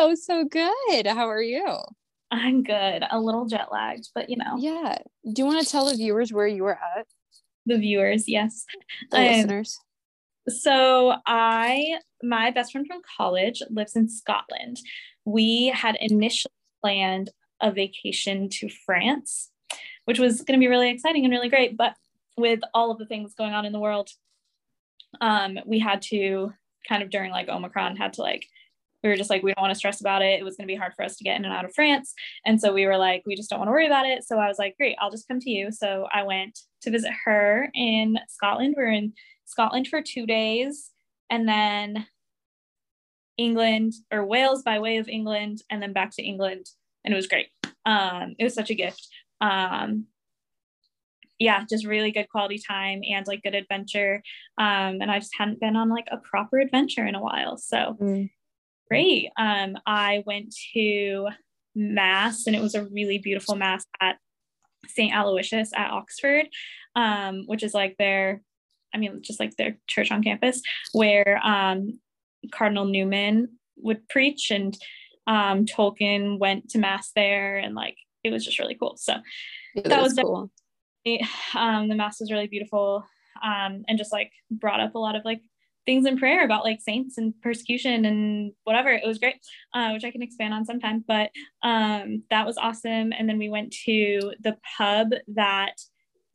so, so good. How are you? I'm good. A little jet lagged, but you know. Yeah. Do you want to tell the viewers where you were at? The viewers, yes. The um, listeners. So I, my best friend from college lives in Scotland. We had initially planned a vacation to France, which was going to be really exciting and really great. But with all of the things going on in the world, um, we had to kind of during like Omicron had to like we were just like we don't want to stress about it. It was going to be hard for us to get in and out of France, and so we were like we just don't want to worry about it. So I was like, great, I'll just come to you. So I went to visit her in Scotland. We we're in Scotland for two days, and then England or Wales by way of England, and then back to England, and it was great. Um, it was such a gift. Um, yeah, just really good quality time and like good adventure. Um, and I just hadn't been on like a proper adventure in a while. So mm. Great. Um, I went to Mass and it was a really beautiful Mass at St. Aloysius at Oxford, um, which is like their, I mean, just like their church on campus where um, Cardinal Newman would preach and um, Tolkien went to Mass there and like it was just really cool. So yeah, that, that was cool um, the mass was really beautiful um, and just like brought up a lot of like things in prayer about like saints and persecution and whatever it was great uh, which i can expand on sometime but um, that was awesome and then we went to the pub that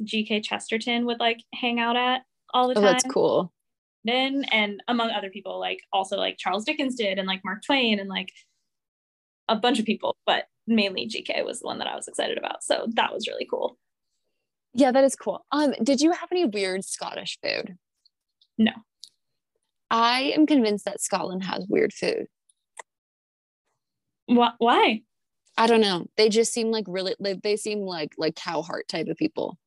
gk chesterton would like hang out at all the time oh, that's cool then and among other people like also like charles dickens did and like mark twain and like a bunch of people but mainly gk was the one that i was excited about so that was really cool yeah, that is cool. Um, did you have any weird Scottish food? No. I am convinced that Scotland has weird food. What? Why? I don't know. They just seem like really. Like, they seem like like cow heart type of people.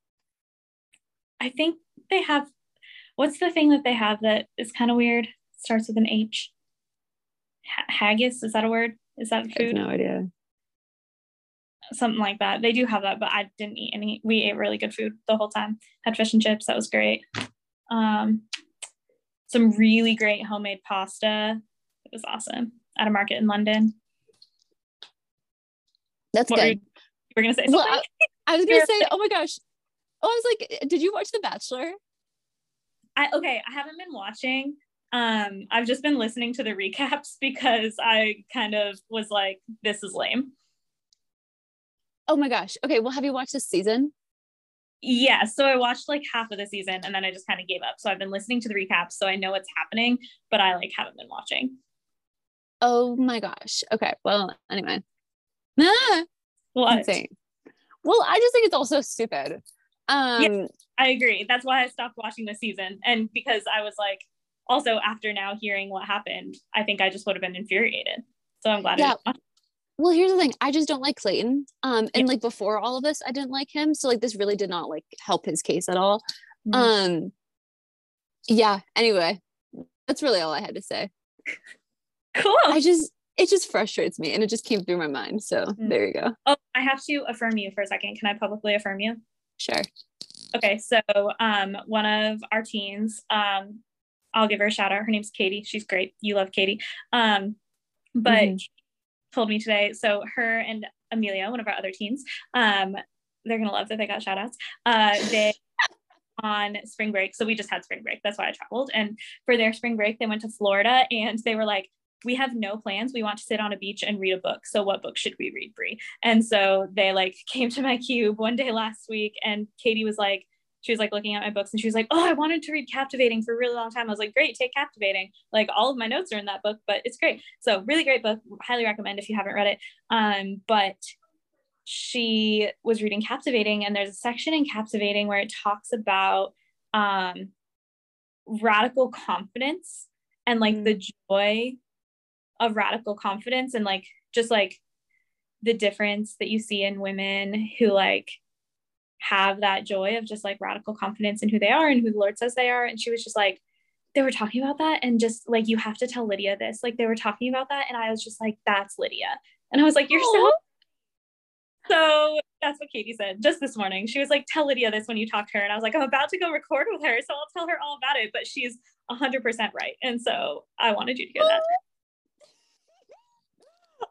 I think they have. What's the thing that they have that is kind of weird? Starts with an H. H- haggis is that a word? Is that food? no idea something like that. They do have that, but I didn't eat any. We ate really good food the whole time. Had fish and chips. That was great. Um, some really great homemade pasta. It was awesome at a market in London. That's what good. Were you, you, were gonna say something? Well, I, I was gonna say, oh my gosh. Oh, I was like, did you watch The Bachelor? I okay, I haven't been watching. Um, I've just been listening to the recaps because I kind of was like, this is lame. Oh my gosh. Okay. Well, have you watched this season? Yeah. So I watched like half of the season and then I just kind of gave up. So I've been listening to the recaps. So I know what's happening, but I like haven't been watching. Oh my gosh. Okay. Well, anyway. Ah, what? Insane. Well, I just think it's also stupid. Um, yeah, I agree. That's why I stopped watching the season. And because I was like, also after now hearing what happened, I think I just would have been infuriated. So I'm glad yeah well here's the thing i just don't like clayton um and yeah. like before all of this i didn't like him so like this really did not like help his case at all. Mm-hmm. um yeah anyway that's really all i had to say. Cool. I just it just frustrates me and it just came through my mind so mm-hmm. there you go. Oh i have to affirm you for a second. Can i publicly affirm you? Sure. Okay so um one of our teens um i'll give her a shout out her name's katie. She's great. You love katie. Um but mm-hmm told me today. So her and Amelia, one of our other teens, um, they're gonna love that they got shout outs. Uh, they on spring break. So we just had spring break. That's why I traveled. And for their spring break, they went to Florida and they were like, we have no plans. We want to sit on a beach and read a book. So what book should we read, Brie? And so they like came to my cube one day last week and Katie was like, she was like looking at my books and she was like, Oh, I wanted to read Captivating for a really long time. I was like, Great, take Captivating. Like all of my notes are in that book, but it's great. So, really great book. Highly recommend if you haven't read it. Um, but she was reading Captivating, and there's a section in Captivating where it talks about um, radical confidence and like mm. the joy of radical confidence and like just like the difference that you see in women who like have that joy of just like radical confidence in who they are and who the Lord says they are. And she was just like, they were talking about that. And just like, you have to tell Lydia this. Like, they were talking about that. And I was just like, that's Lydia. And I was like, you're Aww. so. So that's what Katie said just this morning. She was like, tell Lydia this when you talk to her. And I was like, I'm about to go record with her. So I'll tell her all about it. But she's 100% right. And so I wanted you to hear that.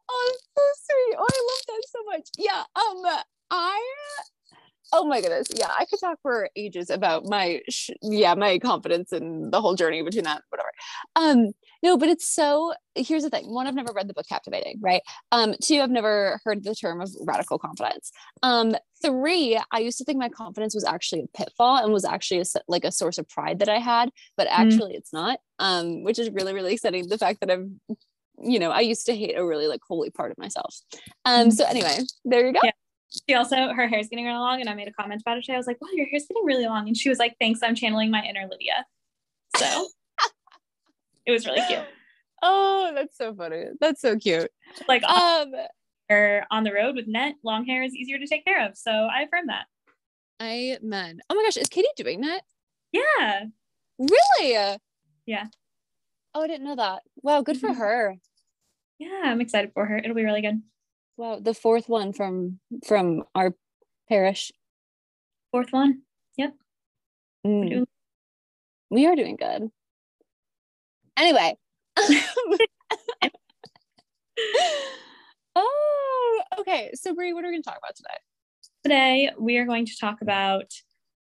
Oh, so sweet. Oh, I love that so much. Yeah. Um, I oh my goodness yeah i could talk for ages about my sh- yeah my confidence and the whole journey between that whatever um no but it's so here's the thing one i've never read the book captivating right um two i've never heard the term of radical confidence um three i used to think my confidence was actually a pitfall and was actually a, like a source of pride that i had but mm. actually mm. it's not um which is really really exciting the fact that i've you know i used to hate a really like holy part of myself um mm. so anyway there you go yeah she also her hair's getting really long and i made a comment about it today. I was like wow your hair's getting really long. And she was like thanks i'm channeling my inner lydia. So it was really cute. Oh that's so funny. That's so cute. Like um or on the road with net long hair is easier to take care of. So i affirm that. Amen oh my gosh is katie doing that? Yeah. Really? Yeah. Oh i didn't know that. Wow good for mm-hmm. her. Yeah i'm excited for her. It'll be really good Wow, the fourth one from from our parish. Fourth one. Yep. Mm. Doing- we are doing good. Anyway. oh, okay. So Brie, what are we going to talk about today? Today we are going to talk about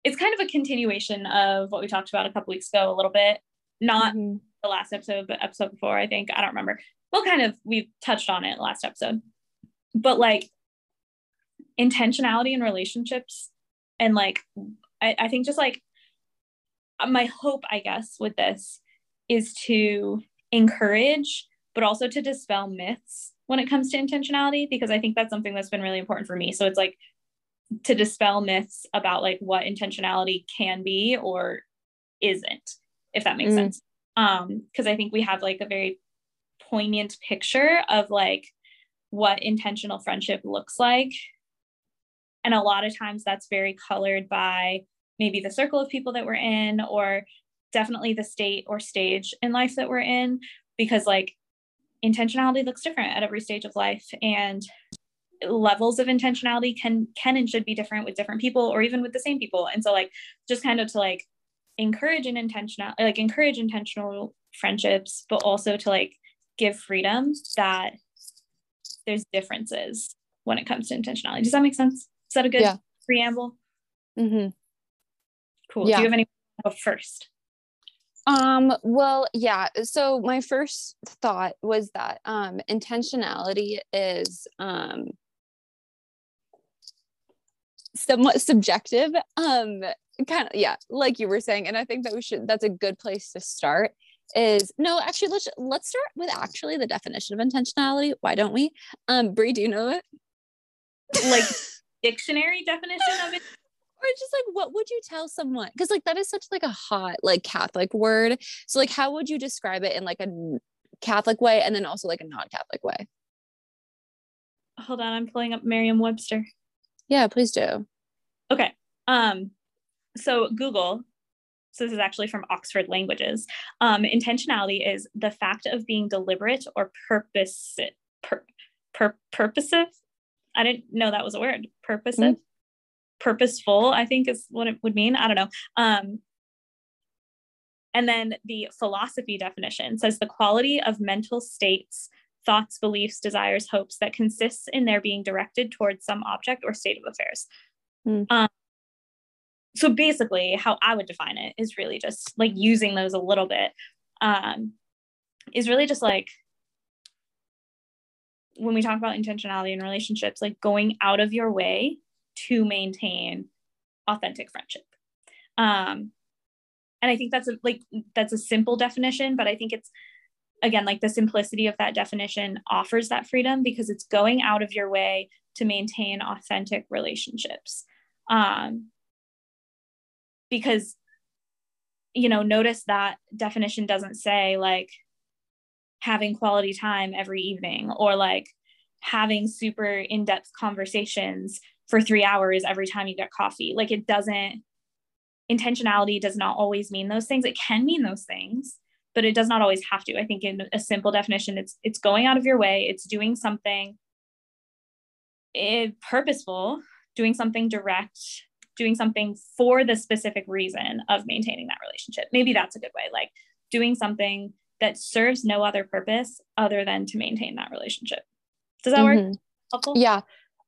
it's kind of a continuation of what we talked about a couple weeks ago a little bit. Not mm-hmm. the last episode, but episode before, I think. I don't remember. Well, kind of we touched on it last episode but like intentionality in relationships and like I, I think just like my hope i guess with this is to encourage but also to dispel myths when it comes to intentionality because i think that's something that's been really important for me so it's like to dispel myths about like what intentionality can be or isn't if that makes mm. sense um because i think we have like a very poignant picture of like what intentional friendship looks like. And a lot of times that's very colored by maybe the circle of people that we're in, or definitely the state or stage in life that we're in, because like intentionality looks different at every stage of life. And levels of intentionality can can and should be different with different people or even with the same people and so like just kind of to like encourage an intentional like encourage intentional friendships but also to like give freedom that there's differences when it comes to intentionality. Does that make sense? Is that a good yeah. preamble? Mm-hmm. Cool. Yeah. Do you have any first? Um, well, yeah. So my first thought was that um intentionality is um somewhat subjective. Um kind of yeah, like you were saying. And I think that we should that's a good place to start is no actually let's let's start with actually the definition of intentionality. Why don't we? Um brie do you know it? Like dictionary definition of it? Or just like what would you tell someone? Because like that is such like a hot like catholic word. So like how would you describe it in like a catholic way and then also like a non-catholic way? Hold on i'm pulling up merriam-webster. Yeah please do. Okay um so google so this is actually from Oxford Languages. Um, intentionality is the fact of being deliberate or purpose, pur, pur, purposive. I didn't know that was a word. Purposive, mm. purposeful. I think is what it would mean. I don't know. Um, and then the philosophy definition says the quality of mental states, thoughts, beliefs, desires, hopes that consists in their being directed towards some object or state of affairs. Mm. Um, so basically how i would define it is really just like using those a little bit um, is really just like when we talk about intentionality in relationships like going out of your way to maintain authentic friendship. Um, and i think that's a like that's a simple definition but i think it's again like the simplicity of that definition offers that freedom because it's going out of your way to maintain authentic relationships. Um, because you know notice that definition doesn't say like having quality time every evening or like having super in-depth conversations for 3 hours every time you get coffee. Like it doesn't intentionality does not always mean those things. It can mean those things but it does not always have to. I think in a simple definition it's it's going out of your way. It's doing something it, eh, purposeful doing something direct doing something for the specific reason of maintaining that relationship. Maybe that's a good way, like doing something that serves no other purpose other than to maintain that relationship. Does that mm-hmm. work? Helpful? Yeah.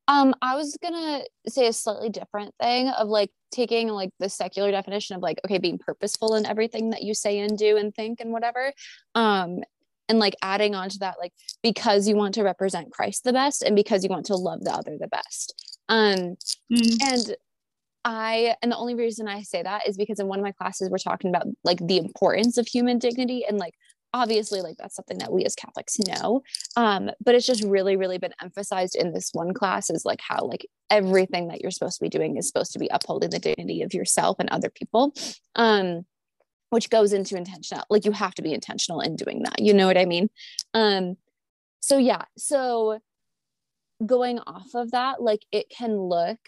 Um, I was gonna say a slightly different thing of like taking like the secular definition of like, okay, being purposeful in everything that you say and do and think and whatever. Um, and like adding on to that, like because you want to represent Christ the best and because you want to love the other the best. Um, mm. and I, and the only reason I say that is because in one of my classes, we're talking about like the importance of human dignity and like obviously like that's something that we as catholics know um, but it's just really really been emphasized in this one class is like how like everything that you're supposed to be doing is supposed to be upholding the dignity of yourself and other people um, which goes into intentional like you have to be intentional in doing that you know what i mean? Um so yeah so going off of that like it can look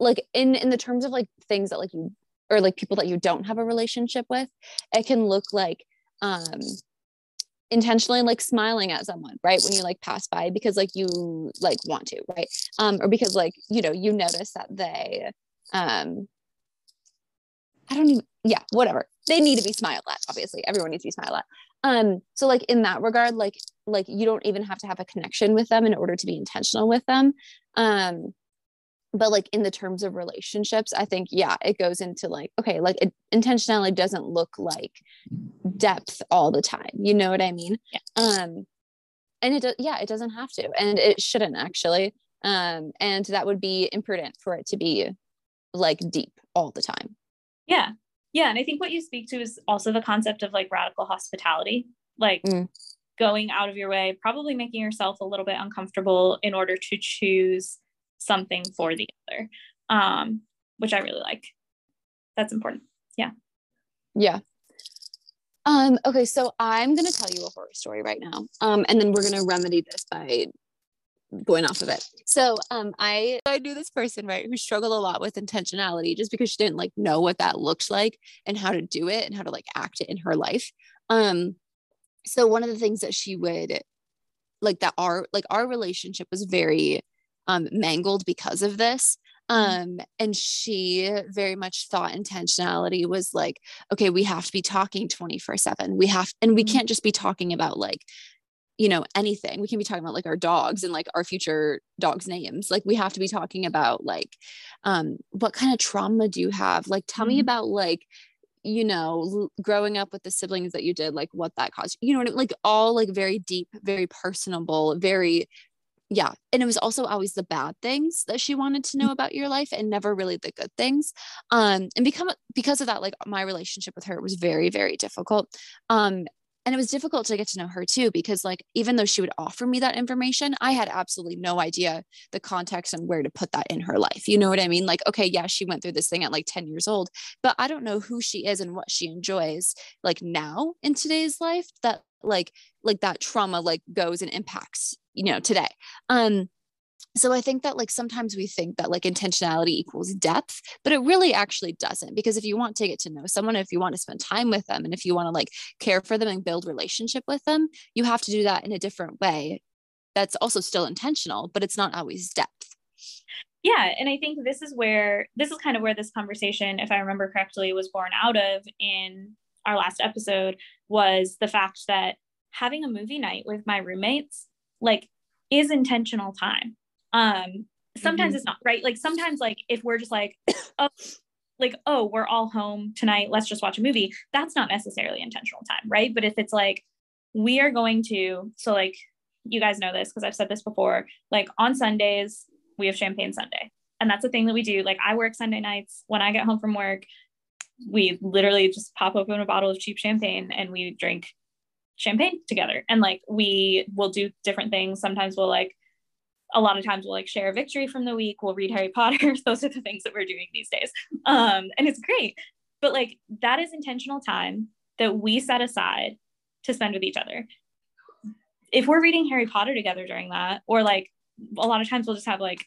like in in the terms of like things that like you or like people that you don't have a relationship with it can look like um intentionally like smiling at someone right when you like pass by because like you like want to right? Um or because like you know you notice that they um i don't even yeah whatever. They need to be smiled at obviously. Everyone needs to be smiled at. Um so like in that regard like like you don't even have to have a connection with them in order to be intentional with them. Um but like in the terms of relationships i think yeah it goes into like okay like it, intentionality doesn't look like depth all the time you know what i mean yeah. um and it does yeah it doesn't have to and it shouldn't actually um and that would be imprudent for it to be like deep all the time yeah yeah and i think what you speak to is also the concept of like radical hospitality like mm. going out of your way probably making yourself a little bit uncomfortable in order to choose something for the other, um, which I really like. That's important. Yeah. Yeah. Um, okay, so I'm gonna tell you a horror story right now. Um, and then we're gonna remedy this by going off of it. So um I I knew this person, right, who struggled a lot with intentionality just because she didn't like know what that looked like and how to do it and how to like act it in her life. Um so one of the things that she would like that our like our relationship was very um, mangled because of this. Mm-hmm. Um, and she very much thought intentionality was like, okay, we have to be talking 24 7. We have, and we mm-hmm. can't just be talking about like, you know, anything. We can be talking about like our dogs and like our future dogs' names. Like we have to be talking about like, um, what kind of trauma do you have? Like, tell mm-hmm. me about like, you know, growing up with the siblings that you did, like what that caused, you know, I mean? like all like very deep, very personable, very yeah and it was also always the bad things that she wanted to know about your life and never really the good things um and become because of that like my relationship with her was very very difficult um and it was difficult to get to know her too because like even though she would offer me that information i had absolutely no idea the context and where to put that in her life you know what i mean? Like okay yeah she went through this thing at like 10 years old but i don't know who she is and what she enjoys like now in today's life that like like that trauma like goes and impacts you know today. Um so i think that like sometimes we think that like intentionality equals depth but it really actually doesn't because if you want to get to know someone if you want to spend time with them and if you want to like care for them and build relationship with them you have to do that in a different way that's also still intentional but it's not always depth. Yeah and i think this is where this is kind of where this conversation if i remember correctly was born out of in our last episode was the fact that having a movie night with my roommates like is intentional time. Um sometimes mm-hmm. it's not right? Like sometimes like if we're just like oh like oh we're all home tonight let's just watch a movie that's not necessarily intentional time right? But if it's like we are going to so like you guys know this because i've said this before like on sundays we have champagne sunday. And that's a thing that we do. Like i work sunday nights. When i get home from work we literally just pop open a bottle of cheap champagne and we drink champagne together. And like we will do different things. Sometimes we'll like a lot of times we'll like share a victory from the week. We'll read harry potter. Those are the things that we're doing these days. Um and it's great. But like that is intentional time that we set aside to spend with each other. If we're reading harry potter together during that or like a lot of times we'll just have like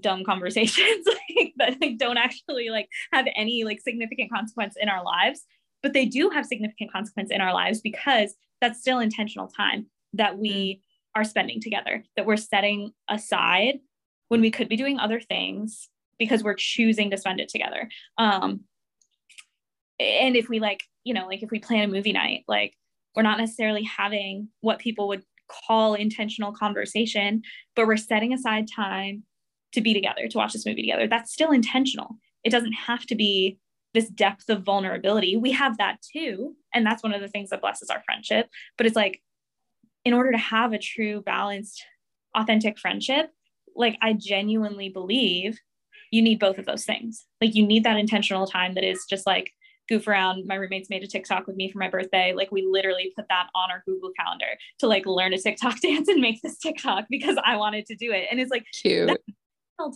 dumb conversations like, that like don't actually like have any like significant consequence in our lives but they do have significant consequence in our lives because that's still intentional time that we mm. are spending together, that we're setting aside when we could be doing other things because we're choosing to spend it together. Um, and if we like, you know, like if we plan a movie night, like we're not necessarily having what people would call intentional conversation, but we're setting aside time to be together, to watch this movie together. That's still intentional. It doesn't have to be this depth of vulnerability. We have that too. And that's one of the things that blesses our friendship. But it's like, in order to have a true, balanced, authentic friendship, like I genuinely believe you need both of those things. Like you need that intentional time that is just like goof around. My roommates made a TikTok with me for my birthday. Like we literally put that on our Google calendar to like learn a TikTok dance and make this TikTok because I wanted to do it. And it's like cute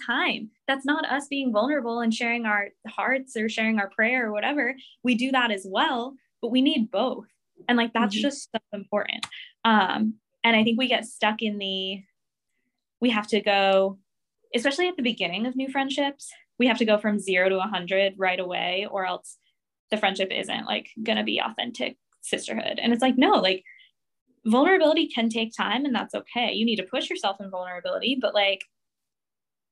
time. That's not us being vulnerable and sharing our hearts or sharing our prayer or whatever. We do that as well, but we need both. And like that's mm-hmm. just so important. Um, and I think we get stuck in the we have to go, especially at the beginning of new friendships, we have to go from zero to a hundred right away, or else the friendship isn't like gonna be authentic sisterhood. And it's like, no, like vulnerability can take time and that's okay. You need to push yourself in vulnerability, but like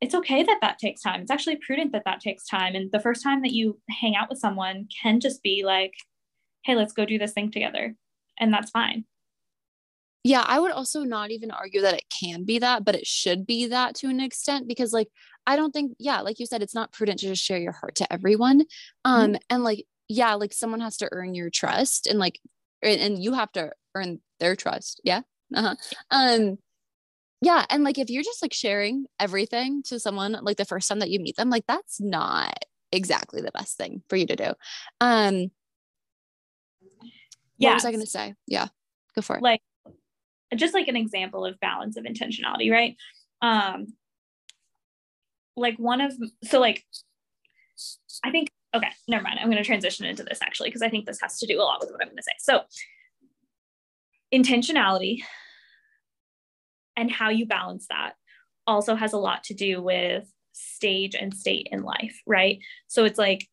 it's okay that that takes time. It's actually prudent that that takes time. And the first time that you hang out with someone can just be like, hey, let's go do this thing together. And that's fine. Yeah, I would also not even argue that it can be that, but it should be that to an extent because, like, I don't think, yeah, like you said, it's not prudent to just share your heart to everyone. Um, mm-hmm. and like, yeah, like someone has to earn your trust and like, and you have to earn their trust. Yeah. Uh-huh. Um, yeah and like if you're just like sharing everything to someone like the first time that you meet them like that's not exactly the best thing for you to do. Um yeah what was i going to say? Yeah go for it. Like just like an example of balance of intentionality right? Um like one of so like i think okay never mind i'm going to transition into this actually because i think this has to do a lot with what i'm going to say. So intentionality and how you balance that also has a lot to do with stage and state in life, right? So it's like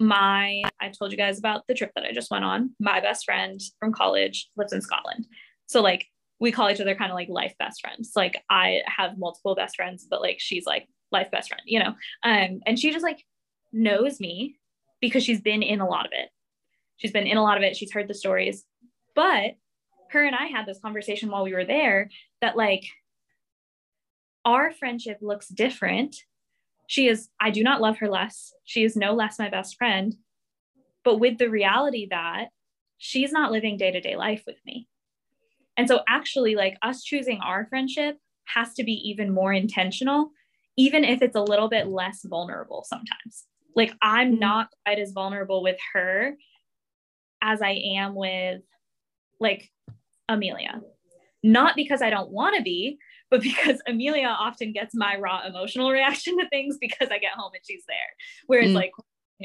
my, I told you guys about the trip that I just went on. My best friend from college lives in Scotland. So, like, we call each other kind of like life best friends. Like, I have multiple best friends, but like, she's like life best friend, you know? Um, and she just like knows me because she's been in a lot of it. She's been in a lot of it. She's heard the stories. But her and I had this conversation while we were there that like our friendship looks different. She is, I do not love her less. She is no less my best friend. But with the reality that she's not living day to day life with me. And so, actually, like us choosing our friendship has to be even more intentional, even if it's a little bit less vulnerable sometimes. Like, I'm mm-hmm. not quite as vulnerable with her as I am with like Amelia. Not because I don't want to be, but because Amelia often gets my raw emotional reaction to things because I get home and she's there. Whereas, mm. like,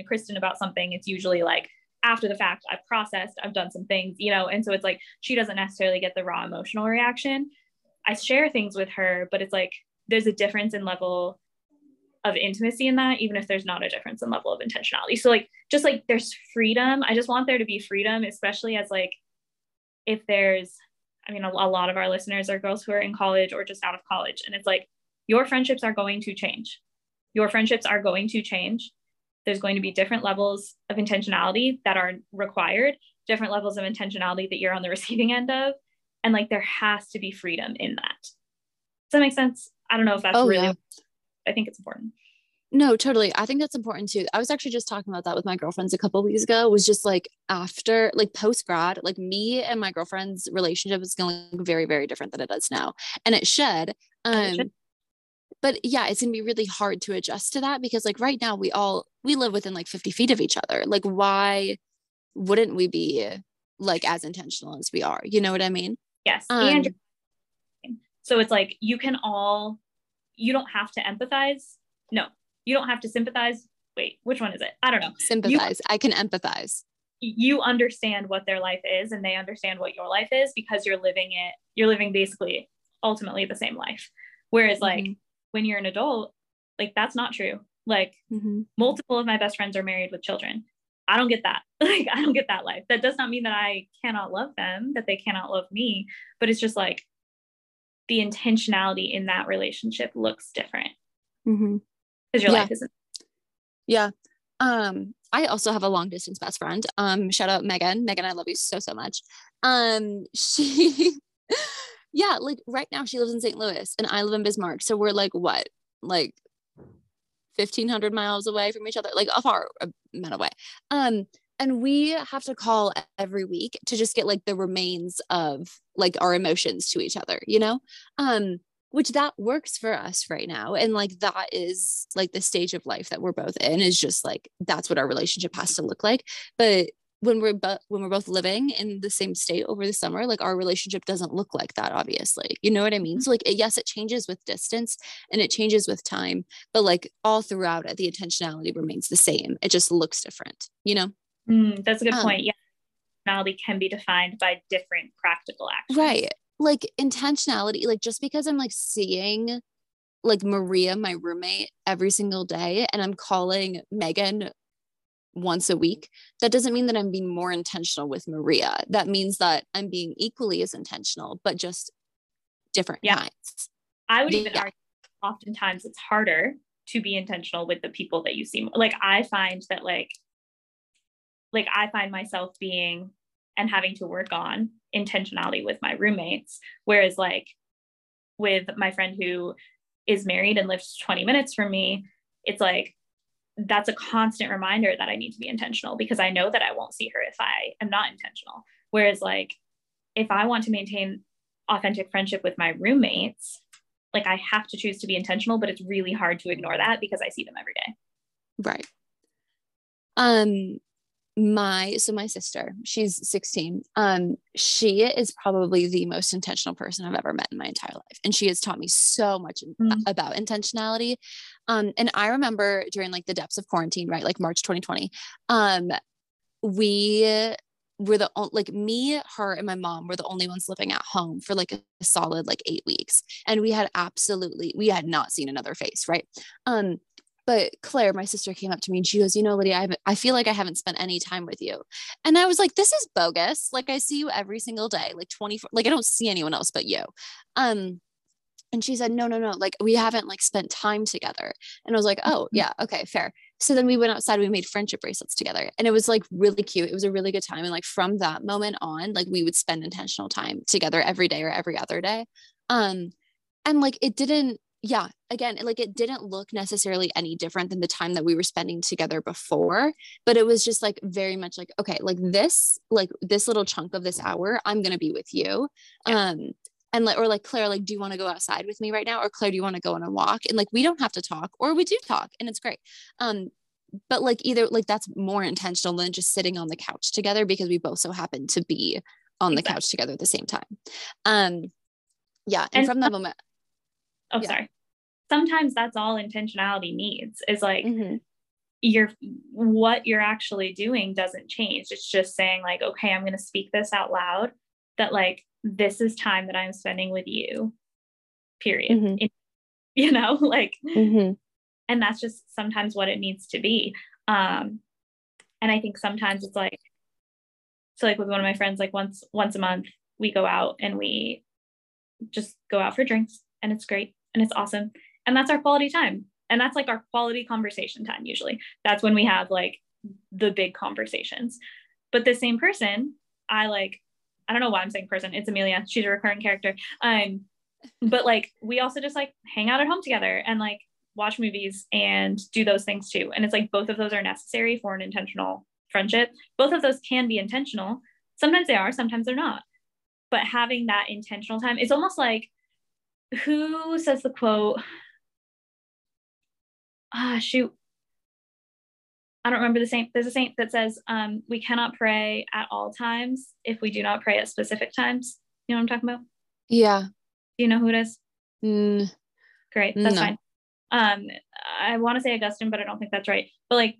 Kristen about something, it's usually like after the fact, I've processed, I've done some things, you know, and so it's like she doesn't necessarily get the raw emotional reaction. I share things with her, but it's like there's a difference in level of intimacy in that, even if there's not a difference in level of intentionality. So, like, just like there's freedom. I just want there to be freedom, especially as like if there's i mean a, a lot of our listeners are girls who are in college or just out of college and it's like your friendships are going to change. Your friendships are going to change. There's going to be different levels of intentionality that are required different levels of intentionality that you're on the receiving end of and like there has to be freedom in that. Does that make sense? I don't know if that's oh, really yeah. i think it's important no, totally. I think that's important too. I was actually just talking about that with my girlfriends a couple weeks ago. Was just like after, like post grad, like me and my girlfriend's relationship is going to look very, very different than it does now, and it should. Um, it should. but yeah, it's gonna be really hard to adjust to that because like right now we all we live within like fifty feet of each other. Like why wouldn't we be like as intentional as we are? You know what I mean? Yes. Um, and so it's like you can all you don't have to empathize. No, you don't have to sympathize. Wait, which one is it? I don't know. Sympathize. You, I can empathize. You understand what their life is and they understand what your life is because you're living it, you're living basically ultimately the same life. Whereas, like, mm-hmm. when you're an adult, like, that's not true. Like, mm-hmm. multiple of my best friends are married with children. I don't get that. Like, I don't get that life. That does not mean that I cannot love them, that they cannot love me, but it's just like the intentionality in that relationship looks different. Mm-hmm because your yeah. life isn't. Yeah. Um, I also have a long distance best friend. Um, shout out Megan. Megan, I love you so so much. Um, she yeah, like right now she lives in St. Louis and I live in Bismarck. So we're like what? Like 1500 miles away from each other, like a far amount away. Um, and we have to call every week to just get like the remains of like our emotions to each other, you know? Um, which that works for us right now and like that is like the stage of life that we're both in is just like that's what our relationship has to look like but when we're but when we're both living in the same state over the summer like our relationship doesn't look like that obviously you know what i mean? Mm-hmm. so like yes it changes with distance and it changes with time but like all throughout it the intentionality remains the same it just looks different you know? Mm, that's a good um, point yeah can be defined by different practical actions. Right like intentionality like just because i'm like seeing like maria my roommate every single day and i'm calling megan once a week that doesn't mean that i'm being more intentional with maria that means that i'm being equally as intentional but just different yeah. kinds i would even yeah. argue oftentimes it's harder to be intentional with the people that you see like i find that like like i find myself being and having to work on intentionality with my roommates. Whereas, like, with my friend who is married and lives 20 minutes from me, it's like that's a constant reminder that I need to be intentional because I know that I won't see her if I am not intentional. Whereas, like, if I want to maintain authentic friendship with my roommates, like I have to choose to be intentional, but it's really hard to ignore that because I see them every day. Right. Um, my so my sister she's 16 um she is probably the most intentional person i've ever met in my entire life and she has taught me so much mm. about intentionality um and i remember during like the depths of quarantine right like march 2020 um we were the only like me her and my mom were the only ones living at home for like a solid like eight weeks and we had absolutely we had not seen another face right um but Claire, my sister, came up to me and she goes, You know, Lydia, I, I feel like I haven't spent any time with you. And I was like, This is bogus. Like, I see you every single day, like 24, like, I don't see anyone else but you. Um, and she said, No, no, no, like, we haven't like spent time together. And I was like, Oh, mm-hmm. yeah, okay, fair. So then we went outside, we made friendship bracelets together, and it was like really cute. It was a really good time. And like from that moment on, like, we would spend intentional time together every day or every other day. Um, and like, it didn't, yeah again like it didn't look necessarily any different than the time that we were spending together before but it was just like very much like okay like this like this little chunk of this hour i'm going to be with you. Yeah. um and like or like claire like do you want to go outside with me right now? Or claire do you want to go on a walk? And like we don't have to talk or we do talk and it's great. Um but like either like that's more intentional than just sitting on the couch together because we both so happen to be on the couch together at the same time. Um yeah and, and from that moment oh yeah. sorry sometimes that's all intentionality needs is like mm-hmm. you're what you're actually doing doesn't change it's just saying like okay i'm going to speak this out loud that like this is time that i'm spending with you period mm-hmm. you know like mm-hmm. and that's just sometimes what it needs to be um and i think sometimes it's like so like with one of my friends like once once a month we go out and we just go out for drinks and it's great and it's awesome. And that's our quality time. And that's like our quality conversation time usually. That's when we have like the big conversations. But the same person i like i don't know why i'm saying person. It's amelia. She's a recurring character. Um but like we also just like hang out at home together and like watch movies and do those things too. And it's like both of those are necessary for an intentional friendship. Both of those can be intentional. Sometimes they are sometimes they're not. But having that intentional time it's almost like who says the quote ah shoot I don't remember the saint. There's a saint that says um, we cannot pray at all times if we do not pray at specific times. You know what I'm talking about? Yeah. Do you know who it is? Mm, Great. That's no. fine. Um, I want to say Augustine, but I don't think that's right. But like,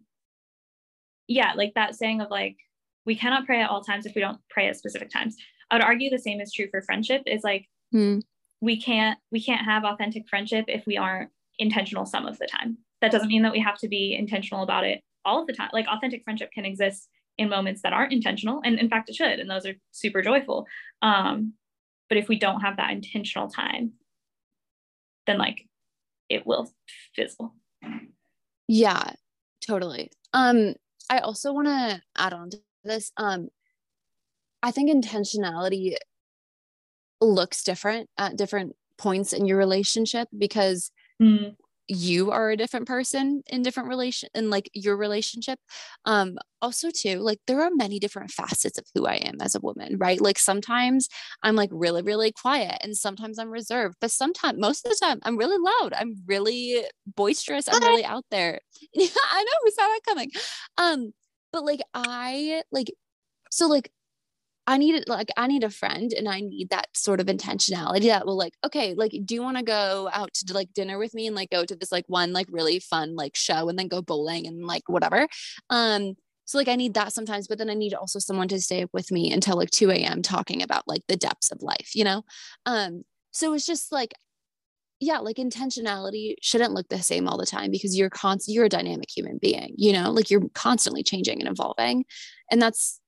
yeah, like that saying of like, we cannot pray at all times if we don't pray at specific times. I would argue the same is true for friendship. Is like, mm. We can't we can't have authentic friendship if we aren't intentional some of the time that doesn't mean that we have to be intentional about it all of the time. Like authentic friendship can exist in moments that aren't intentional. And in fact, it should. And those are super joyful. Um, but if we don't have that intentional time, then like it will fizzle. Yeah, totally. Um, I also want to add on to this. Um, I think intentionality looks different at different points in your relationship because Mm. you are a different person in different relation in like your relationship. Um also too like there are many different facets of who i am as a woman right? Like sometimes i'm like really really quiet and sometimes i'm reserved but sometimes most of the time i'm really loud. I'm really boisterous. I'm really out there. Yeah i know. We saw that coming. Um but like i like so like I need it like I need a friend and I need that sort of intentionality that will like okay like do you want to go out to like dinner with me and like go to this like one like really fun like show and then go bowling and like whatever? Um so like I need that sometimes but then I need also someone to stay up with me until like 2 a.m talking about like the depths of life you know? Um so it's just like yeah like intentionality shouldn't look the same all the time because you're constant you're a dynamic human being you know? Like you're constantly changing and evolving and that's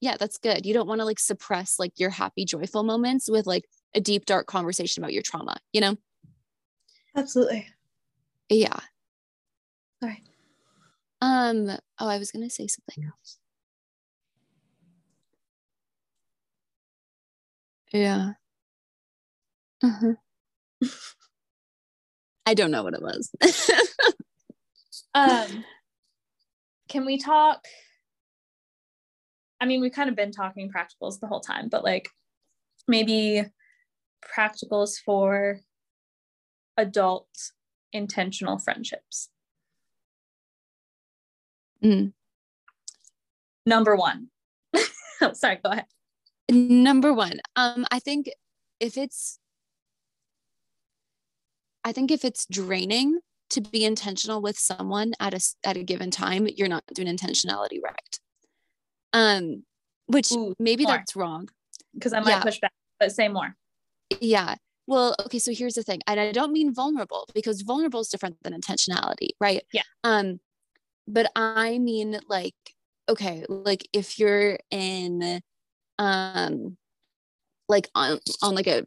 yeah that's good you don't want to like suppress like your happy joyful moments with like a deep dark conversation about your trauma you know Absolutely. yeah Sorry. um oh i was gonna say something else yeah uh-huh. i don't know what it was Um, can we talk? I mean, we've kind of been talking practicals the whole time, but like maybe practicals for adult intentional friendships. Mm. Number one. oh, sorry, go ahead. number one um i think if it's i think if it's draining to be intentional with someone at a at a given time you're not doing intentionality right um which Ooh, maybe more. that's wrong Because I might Yeah. push back, but say more. yeah well okay so here's the thing and i don't mean vulnerable because vulnerable is different than intentionality right Yeah. um but i mean like okay like if you're in um like on on like a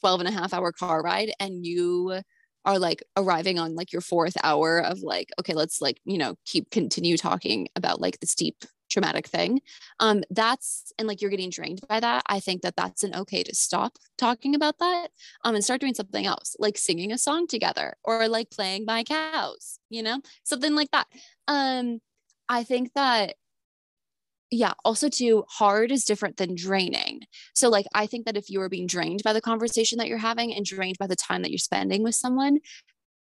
12 and a half hour car ride and you are like arriving on like your fourth hour of like okay let's like you know keep continue talking about like the steep traumatic thing. Um that's and like you're getting drained by that i think that that's an okay to stop talking about that um and start doing something else like singing a song together or like playing my cows you know something like that. Um i think that yeah also too hard is different than draining. So like i think that if you are being drained by the conversation that you're having and drained by the time that you're spending with someone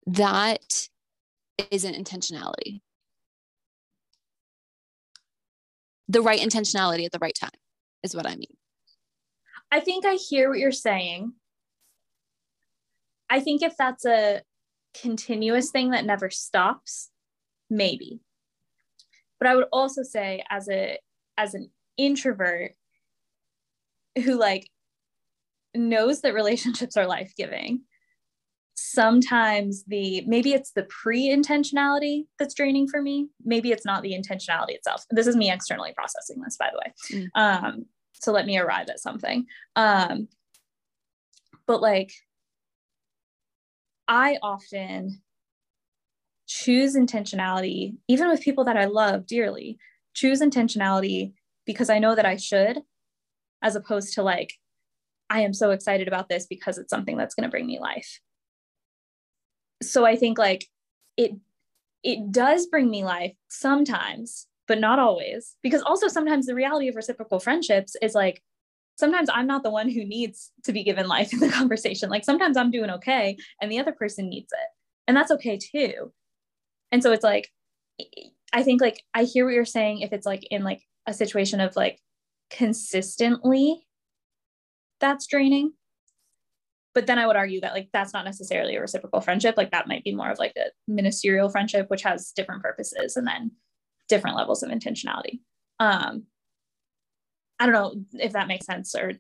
that isn't intentionality the right intentionality at the right time is what i mean I think I hear what you're saying. I think if that's a continuous thing that never stops, maybe. But I would also say as a as an introvert who like knows that relationships are life-giving, sometimes the maybe it's the pre-intentionality that's draining for me. Maybe it's not the intentionality itself. This is me externally processing this, by the way. Mm. Um, so let me arrive at something. Um, but like, I often choose intentionality, even with people that I love dearly, choose intentionality because I know that I should, as opposed to like, I am so excited about this because it's something that's going to bring me life. So I think like it it does bring me life sometimes, but not always. Because also sometimes the reality of reciprocal friendships is like sometimes I'm not the one who needs to be given life in the conversation. Like sometimes I'm doing okay and the other person needs it. And that's okay too. And so it's like I think like I hear what you're saying if it's like in like a situation of like consistently that's draining. But then I would argue that like that's not necessarily a reciprocal friendship. Like that might be more of like a ministerial friendship, which has different purposes and then different levels of intentionality. Um, I don't know if that makes sense or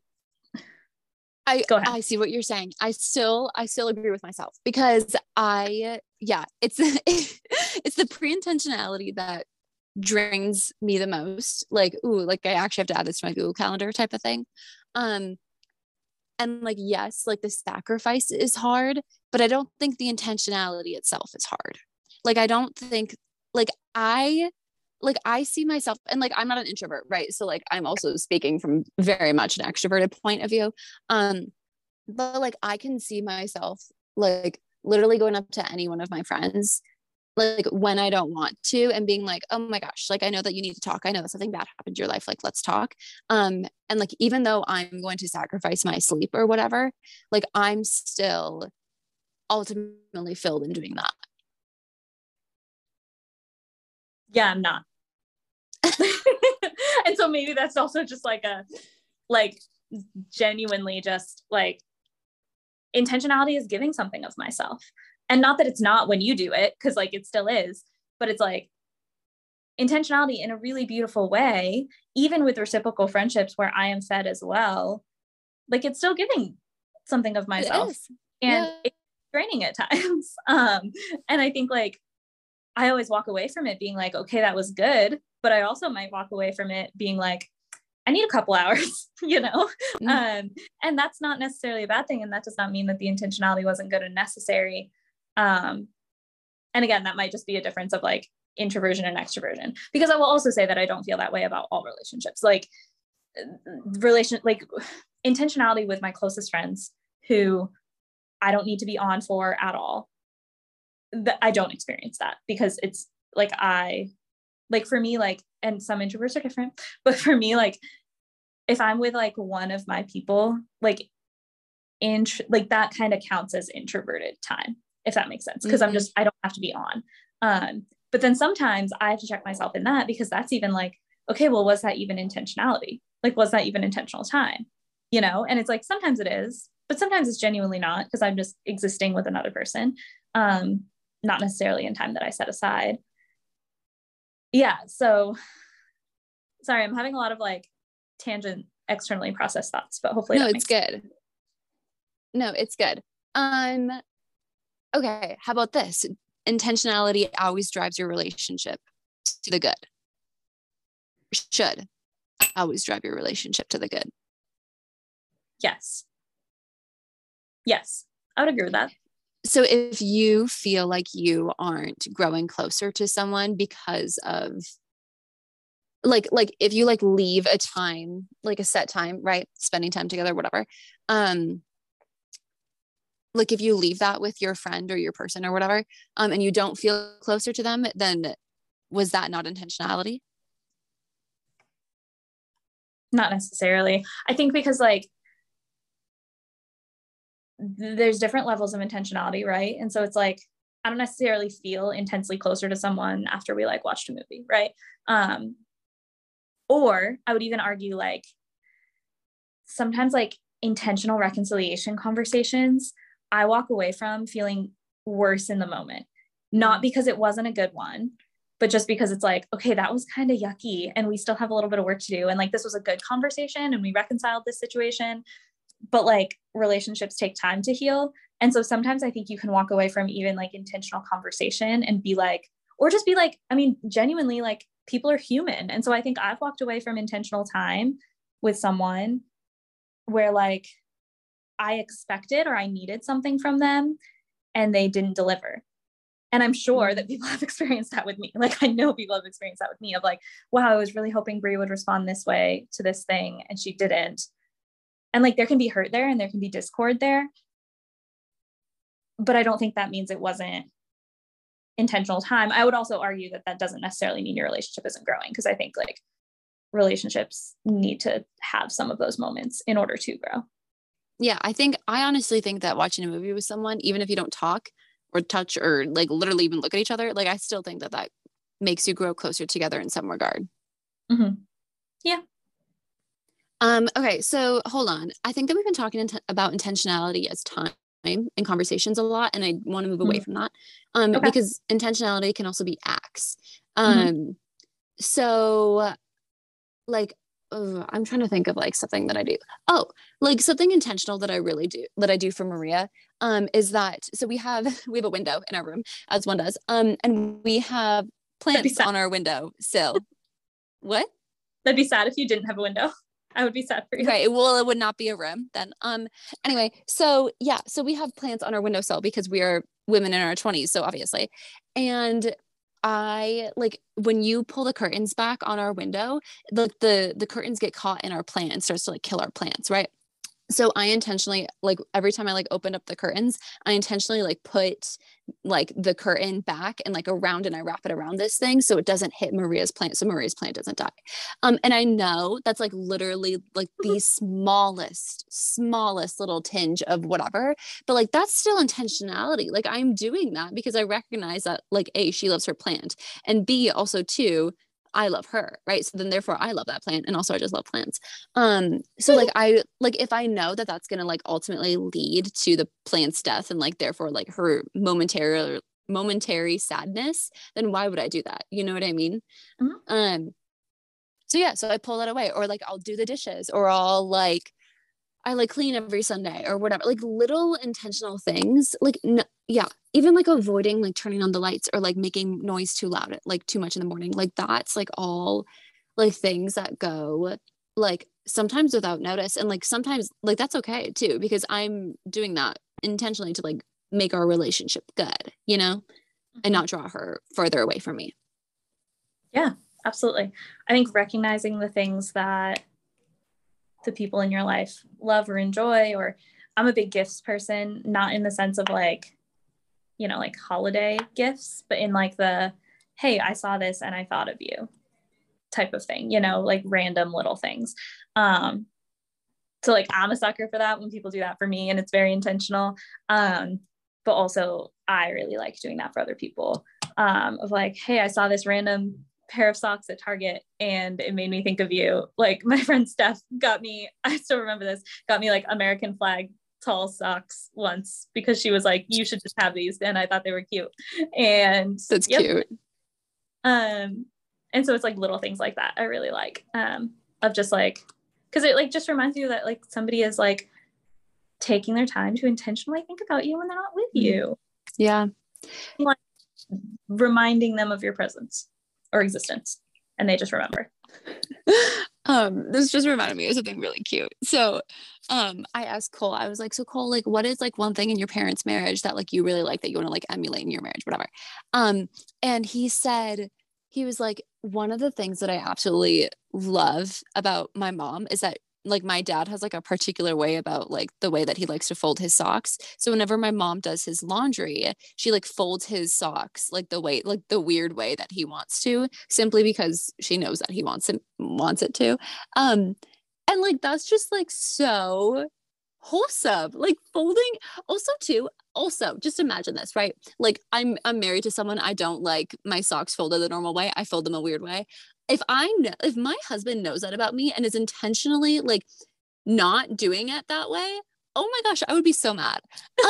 I Go ahead. I see what you're saying. I still I still agree with myself because I yeah, it's it's the pre-intentionality that drains me the most. Like, ooh, like I actually have to add this to my Google Calendar type of thing. Um and like yes, like the sacrifice is hard, but I don't think the intentionality itself is hard. Like I don't think like I like I see myself and like I'm not an introvert, right? So like I'm also speaking from very much an extroverted point of view. Um but like I can see myself like literally going up to any one of my friends like when I don't want to and being like, oh my gosh, like I know that you need to talk. I know that something bad happened to your life. Like, let's talk. Um, and like even though I'm going to sacrifice my sleep or whatever, like I'm still ultimately filled in doing that. Yeah, I'm not. and so maybe that's also just like a like genuinely just like intentionality is giving something of myself and not that it's not when you do it because like it still is but it's like intentionality in a really beautiful way even with reciprocal friendships where i am fed as well like it's still giving something of myself and yeah. it's draining at times um and i think like i always walk away from it being like okay that was good but i also might walk away from it being like I need a couple hours, you know? Mm-hmm. Um, and that's not necessarily a bad thing. And that does not mean that the intentionality wasn't good and necessary. Um, and again, that might just be a difference of like introversion and extroversion, because I will also say that I don't feel that way about all relationships. Like relation, like intentionality with my closest friends who I don't need to be on for at all. That I don't experience that because it's like I like for me like and some introverts are different but for me like if i'm with like one of my people like in like that kind of counts as introverted time if that makes sense because mm-hmm. i'm just i don't have to be on. Um but then sometimes i have to check myself in that because that's even like okay well was that even intentionality? Like was that even intentional time? You know and it's like sometimes it is but sometimes it's genuinely not because i'm just existing with another person um not necessarily in time that i set aside. Yeah so sorry i'm having a lot of like tangent externally processed thoughts but hopefully no it's good. No it's good. Um okay how about this? Intentionality always drives your relationship to the good. Should always drive your relationship to the good. Yes. Yes i would agree with that. So if you feel like you aren't growing closer to someone because of like like if you like leave a time like a set time right? Spending time together whatever um like if you leave that with your friend or your person or whatever um and you don't feel closer to them then was that not intentionality not necessarily i think because like there's different levels of intentionality, right? And so it's like I don't necessarily feel intensely closer to someone after we like watched a movie, right? Um or I would even argue like sometimes like intentional reconciliation conversations I walk away from feeling worse in the moment. Not mm. because it wasn't a good one, but just because it's like, okay, that was kind of yucky and we still have a little bit of work to do. And like, this was a good conversation and we reconciled this situation but like relationships take time to heal and so sometimes i think you can walk away from even like intentional conversation and be like or just be like i mean genuinely like people are human and so i think i've walked away from intentional time with someone where like i expected or i needed something from them and they didn't deliver. And i'm sure mm-hmm. that people have experienced that with me. Like i know people have experienced that with me of like wow i was really hoping brie would respond this way to this thing and she didn't. And like there can be hurt there and there can be discord there. But i don't think that means it wasn't intentional time. I would also argue that that doesn't necessarily mean your relationship isn't growing because i think like relationships need to have some of those moments in order to grow yeah i think i honestly think that watching a movie with someone even if you don't talk or touch or like literally even look at each other like i still think that that makes you grow closer together in some regard mm-hmm. yeah um, okay, so hold on. I think that we've been talking int- about intentionality as time in conversations a lot, and I want to move away mm-hmm. from that um, okay. because intentionality can also be acts. Mm-hmm. Um, mm-hmm. So, like, uh, I'm trying to think of like something that I do. Oh, like something intentional that I really do that I do for Maria um, is that so we have we have a window in our room as one does, um, and we have plants on our window sill. what? That'd be sad if you didn't have a window. I would be sad for you. Right. Well, it would not be a room then. Um. Anyway, so yeah, so we have plants on our windowsill because we are women in our twenties, so obviously, and I like when you pull the curtains back on our window, like the the curtains get caught in our plant and starts to like kill our plants, right? So i intentionally like every time i like opened up the curtains i intentionally like put like the curtain back and like around and i wrap it around this thing so it doesn't hit maria's plant so maria's plant doesn't die. Um and i know that's like literally like the smallest smallest little tinge of whatever but like that's still intentionality. Like i'm doing that because i recognize that like a she loves her plant and b also too I love her, right? So then therefore I love that plant and also I just love plants. Um so like I like if I know that that's going to like ultimately lead to the plant's death and like therefore like her momentary momentary sadness, then why would I do that? You know what I mean? Mm-hmm. Um so yeah, so I pull that away or like I'll do the dishes or I'll like I like clean every Sunday or whatever. Like little intentional things. Like no, yeah, even like avoiding like turning on the lights or like making noise too loud, like too much in the morning. Like that's like all like things that go like sometimes without notice and like sometimes like that's okay too because I'm doing that intentionally to like make our relationship good, you know, mm-hmm. and not draw her further away from me. Yeah, absolutely. I think recognizing the things that the people in your life love or enjoy or I'm a big gifts person, not in the sense of like you know, like holiday gifts, but in like the, hey, I saw this and I thought of you type of thing, you know, like random little things. Um, so like I'm a sucker for that when people do that for me and it's very intentional. Um, but also I really like doing that for other people. Um, of like, hey, I saw this random pair of socks at Target and it made me think of you. Like my friend Steph got me, I still remember this, got me like American flag tall socks once because she was like, "You should just have these," and I thought they were cute. And that's yep. cute. Um, and so it's like little things like that I really like. Um, of just like, because it like just reminds you that like somebody is like taking their time to intentionally think about you when they're not with you. Yeah. Like reminding them of your presence or existence, and they just remember. um this just reminded me of something really cute. So um i asked cole i was like so cole like what is like one thing in your parents marriage that like you really like that you want to like emulate in your marriage? Whatever. Um and he said he was like one of the things that i absolutely love about my mom is that like my dad has like a particular way about like the way that he likes to fold his socks. So whenever my mom does his laundry, she like folds his socks like the way like the weird way that he wants to simply because she knows that he wants it wants it to. Um and like that's just like so wholesome like folding also too also just imagine this right like i'm i'm married to someone i don't like my socks folded the normal way i fold them a weird way if I know if my husband knows that about me and is intentionally like not doing it that way, oh my gosh, I would be so mad.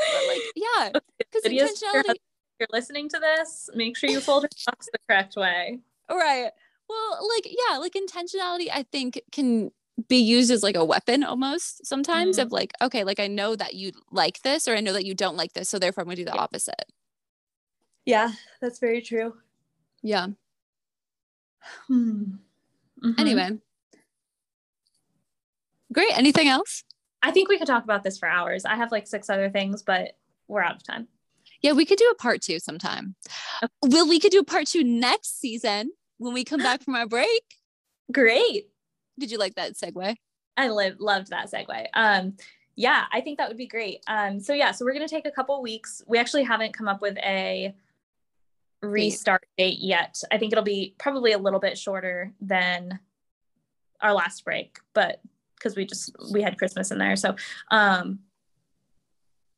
Uh, like, yeah, because intentionality. You're listening to this, make sure you fold your socks the correct way. Right. Well, like, yeah, like intentionality, I think can be used as like a weapon almost sometimes mm-hmm. of like, okay, like I know that you like this or I know that you don't like this. So therefore I'm gonna do the opposite. Yeah, that's very true. Yeah. Hmm. Mm-hmm. Anyway. Great. Anything else? I think we could talk about this for hours. I have like six other things, but we're out of time. Yeah, we could do a part two sometime. Okay. Well, we could do a part two next season when we come back from our break. Great. Did you like that segue? I live, loved that segue. Um, yeah, I think that would be great. Um, so yeah, so we're gonna take a couple weeks. We actually haven't come up with a restart date yet. I think it'll be probably a little bit shorter than our last break, but because we just we had Christmas in there. So um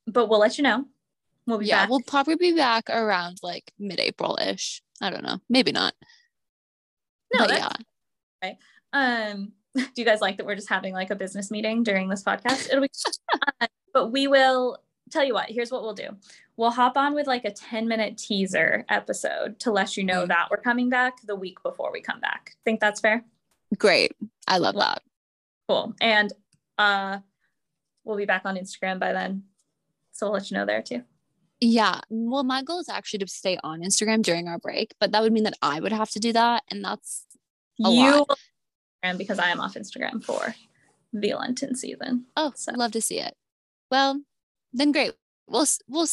but we'll let you know. We'll be yeah, back. we'll probably be back around like mid-April ish. I don't know. Maybe not. No, yeah. Okay. Um do you guys like that we're just having like a business meeting during this podcast? It'll be uh, but we will tell you what, here's what we'll do. We'll hop on with like a 10 minute teaser episode to let you know mm. that we're coming back the week before we come back. Think that's fair? Great. I love that. Cool. And uh we'll be back on Instagram by then. So we'll let you know there too. Yeah. Well, my goal is actually to stay on Instagram during our break, but that would mean that I would have to do that. And that's a you lot. because I am off Instagram for the Lenten season. Oh, so. I'd love to see it. Well, then great. We'll we'll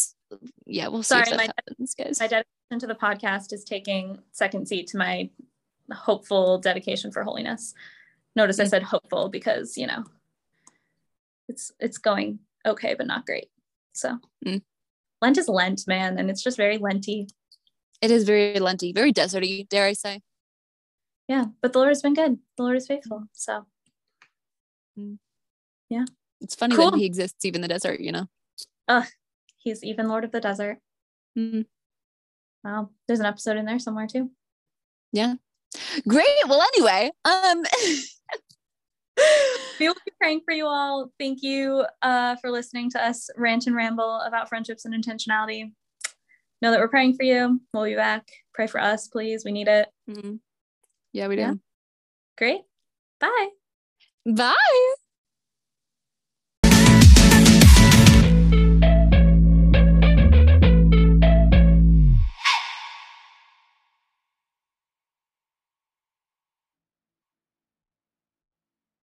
yeah we'll Sorry, see. Sorry, my happens, guys. my dedication to the podcast is taking second seat to my hopeful dedication for holiness. Notice I said hopeful because, you know, it's it's going okay, but not great. So mm. Lent is Lent, man, and it's just very Lenty. It is very Lenty, very deserty, dare I say. Yeah, but the Lord has been good. The Lord is faithful. So mm. yeah. It's funny cool. that he exists even in the desert, you know. Ugh, he's even Lord of the Desert. Mm. Wow. There's an episode in there somewhere too. Yeah. Great. Well, anyway, um we will be praying for you all. Thank you uh, for listening to us rant and ramble about friendships and intentionality. Know that we're praying for you. We'll be back. Pray for us, please. We need it. Mm-hmm. Yeah, we do. Yeah. Great. Bye. Bye.